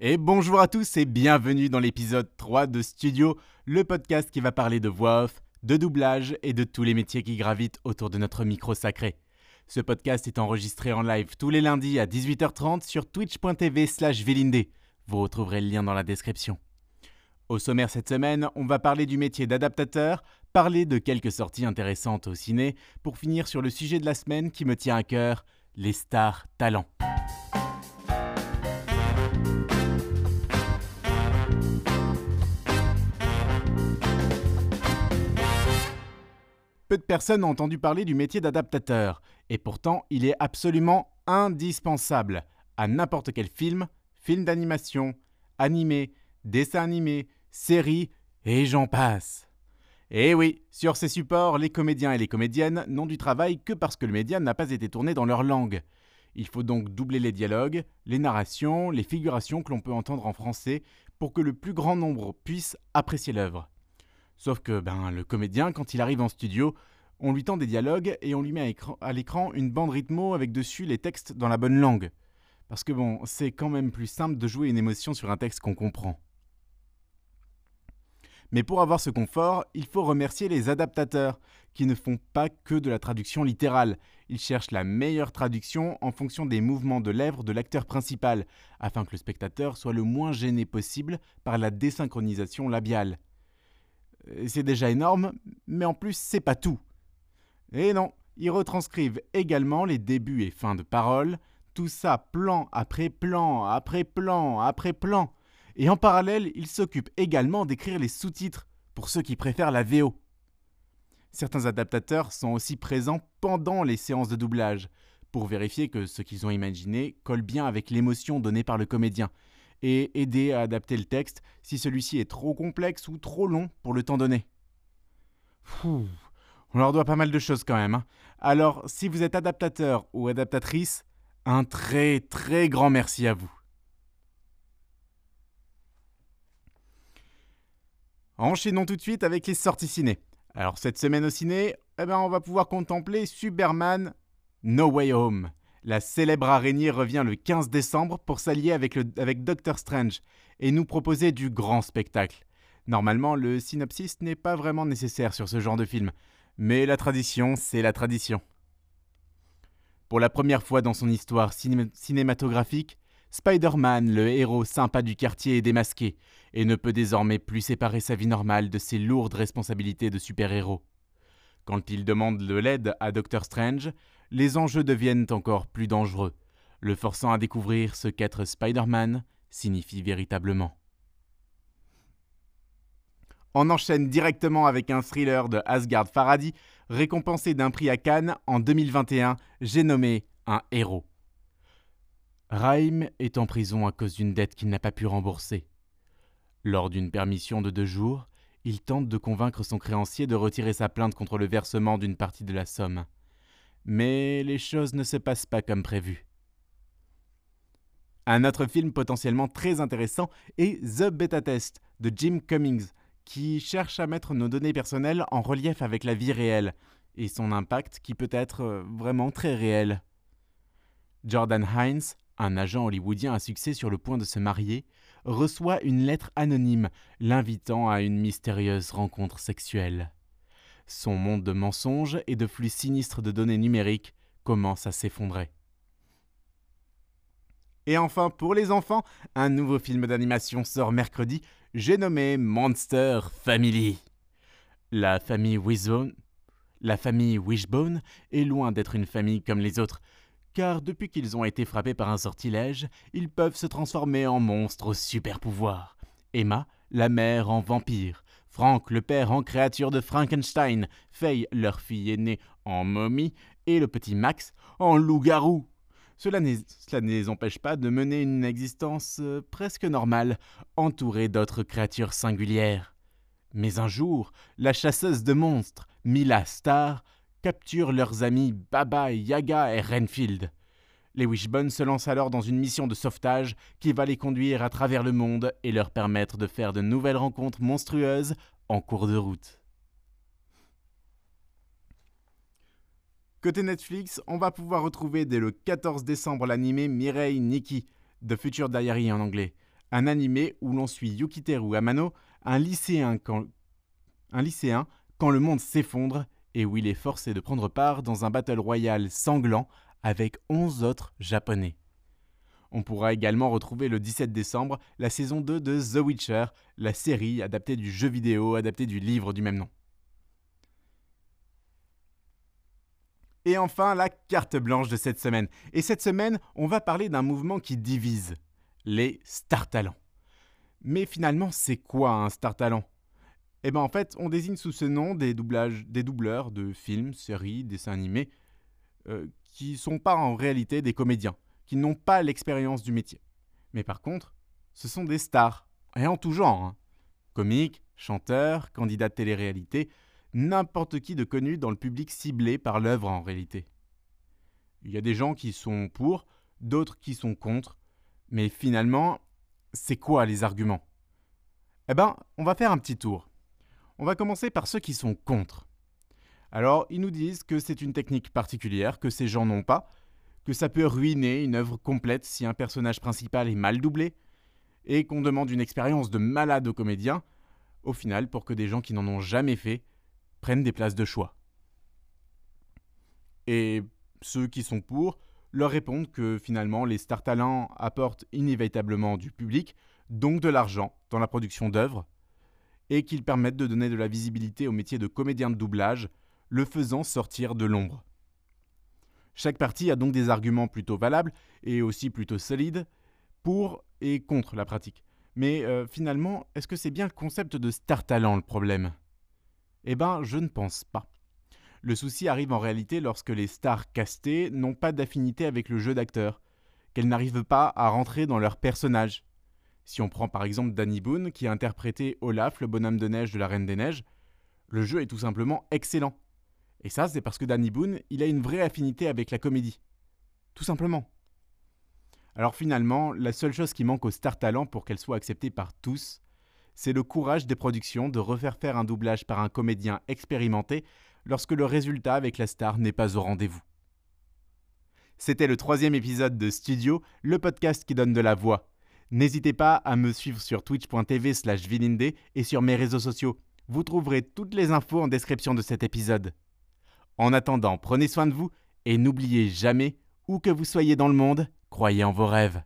Et bonjour à tous et bienvenue dans l'épisode 3 de Studio, le podcast qui va parler de voix off, de doublage et de tous les métiers qui gravitent autour de notre micro sacré. Ce podcast est enregistré en live tous les lundis à 18h30 sur twitch.tv slash Vous retrouverez le lien dans la description. Au sommaire cette semaine, on va parler du métier d'adaptateur, parler de quelques sorties intéressantes au ciné, pour finir sur le sujet de la semaine qui me tient à cœur, les stars talents. Peu de personnes ont entendu parler du métier d'adaptateur, et pourtant il est absolument indispensable à n'importe quel film, film d'animation, animé, dessin animé, série, et j'en passe. Et eh oui, sur ces supports, les comédiens et les comédiennes n'ont du travail que parce que le média n'a pas été tourné dans leur langue. Il faut donc doubler les dialogues, les narrations, les figurations que l'on peut entendre en français pour que le plus grand nombre puisse apprécier l'œuvre. Sauf que ben, le comédien, quand il arrive en studio, on lui tend des dialogues et on lui met à l'écran une bande rythmo avec dessus les textes dans la bonne langue. Parce que bon, c'est quand même plus simple de jouer une émotion sur un texte qu'on comprend. Mais pour avoir ce confort, il faut remercier les adaptateurs, qui ne font pas que de la traduction littérale. Ils cherchent la meilleure traduction en fonction des mouvements de lèvres de l'acteur principal, afin que le spectateur soit le moins gêné possible par la désynchronisation labiale. C'est déjà énorme, mais en plus, c'est pas tout. Et non, ils retranscrivent également les débuts et fins de paroles, tout ça plan après plan, après plan, après plan. Et en parallèle, ils s'occupent également d'écrire les sous-titres, pour ceux qui préfèrent la VO. Certains adaptateurs sont aussi présents pendant les séances de doublage, pour vérifier que ce qu'ils ont imaginé colle bien avec l'émotion donnée par le comédien, et aider à adapter le texte si celui-ci est trop complexe ou trop long pour le temps donné. on leur doit pas mal de choses quand même. Hein. Alors, si vous êtes adaptateur ou adaptatrice, un très très grand merci à vous. Enchaînons tout de suite avec les sorties ciné. Alors cette semaine au ciné, eh ben, on va pouvoir contempler Superman No Way Home. La célèbre araignée revient le 15 décembre pour s'allier avec, Doctor Strange et nous proposer du grand spectacle. Normalement, le synopsis n'est pas vraiment nécessaire sur ce genre de film, mais la tradition, c'est la tradition. Pour la première fois dans son histoire cinématographique, Spider-Man, le héros sympa du quartier, est démasqué et ne peut désormais plus séparer sa vie normale de ses lourdes responsabilités de super-héros. Quand il demande de l'aide à Doctor Strange, les enjeux deviennent encore plus dangereux, le forçant à découvrir ce qu'être Spider-Man signifie véritablement. On enchaîne directement avec un thriller de Asgard Faraday, récompensé d'un prix à Cannes en 2021, j'ai nommé Un héros. Raim est en prison à cause d'une dette qu'il n'a pas pu rembourser. Lors d'une permission de deux jours, il tente de convaincre son créancier de retirer sa plainte contre le versement d'une partie de la somme. Mais les choses ne se passent pas comme prévu. Un autre film potentiellement très intéressant est The Beta Test de Jim Cummings, qui cherche à mettre nos données personnelles en relief avec la vie réelle, et son impact qui peut être euh, vraiment très réel. Jordan Hines, un agent hollywoodien à succès sur le point de se marier, reçoit une lettre anonyme l'invitant à une mystérieuse rencontre sexuelle. Son monde de mensonges et de flux sinistres de données numériques commence à s'effondrer. Et enfin, pour les enfants, un nouveau film d'animation sort mercredi, j'ai nommé Monster Family. La famille Wishbone, la est loin d'être une famille comme les autres, car depuis qu'ils ont été frappés par un sortilège, ils peuvent se transformer en monstres aux super pouvoirs. Emma, la mère, en vampire, Frank, le père, en créature de Frankenstein, Faye, leur fille aînée, en momie, et le petit Max en loup-garou. Cela, cela, ne les empêche pas de mener une existence euh, presque normale, entourée d'autres créatures singulières. Mais un jour, la chasseuse de monstres, Mila Star, capture leurs amis Baba, Yaga et Renfield. Les Wishbones se lancent alors dans une mission de sauvetage qui va les conduire à travers le monde et leur permettre de faire de nouvelles rencontres monstrueuses en cours de route. Côté Netflix, on va pouvoir retrouver dès le 14 décembre l'animé Mireille Nikki, The Future Diary en anglais, un animé où l'on suit Yukiteru Amano, un lycéen quand le monde s'effondre et où il est forcé de prendre part dans un battle royal sanglant avec 11 autres japonais. On pourra également retrouver le 17 décembre la saison 2 de The Witcher, la série adaptée du jeu vidéo adapté du livre du même nom. Et enfin, la carte blanche de cette semaine. Et cette semaine, on va parler d'un mouvement qui divise, les star talents. Mais finalement, c'est quoi un star talent? Eh bien en fait, on désigne sous ce nom des, doublages, des doubleurs de films, séries, dessins animés, euh, qui sont pas en réalité des comédiens, qui n'ont pas l'expérience du métier. Mais par contre, ce sont des stars, et en tout genre. Hein. Comiques, chanteurs, candidats de télé-réalité, n'importe qui de connu dans le public ciblé par l'œuvre en réalité. Il y a des gens qui sont pour, d'autres qui sont contre, mais finalement, c'est quoi les arguments? Eh ben, on va faire un petit tour. On va commencer par ceux qui sont contre. Alors, ils nous disent que c'est une technique particulière, que ces gens n'ont pas, que ça peut ruiner une œuvre complète si un personnage principal est mal doublé, et qu'on demande une expérience de malade aux comédiens, au final pour que des gens qui n'en ont jamais fait prennent des places de choix. Et ceux qui sont pour leur répondent que finalement les star talents apportent inévitablement du public, donc de l'argent, dans la production d'œuvres, et qu'ils permettent de donner de la visibilité au métier de comédien de doublage, le faisant sortir de l'ombre. Chaque partie a donc des arguments plutôt valables et aussi plutôt solides pour et contre la pratique. Mais euh, finalement, est-ce que c'est bien le concept de star talent le problème? Eh ben, je ne pense pas. Le souci arrive en réalité lorsque les stars castées n'ont pas d'affinité avec le jeu d'acteur, qu'elles n'arrivent pas à rentrer dans leur personnage. Si on prend par exemple Danny Boone, qui a interprété Olaf, le bonhomme de neige de la Reine des Neiges, le jeu est tout simplement excellent. Et ça, c'est parce que Danny Boone, il a une vraie affinité avec la comédie. Tout simplement. Alors finalement, la seule chose qui manque aux Star Talent pour qu'elle soit acceptée par tous, c'est le courage des productions de refaire faire un doublage par un comédien expérimenté lorsque le résultat avec la star n'est pas au rendez-vous. C'était le troisième épisode de Studio, le podcast qui donne de la voix. N'hésitez pas à me suivre sur twitch.tv slash et sur mes réseaux sociaux. Vous trouverez toutes les infos en description de cet épisode. En attendant, prenez soin de vous et n'oubliez jamais, où que vous soyez dans le monde, croyez en vos rêves.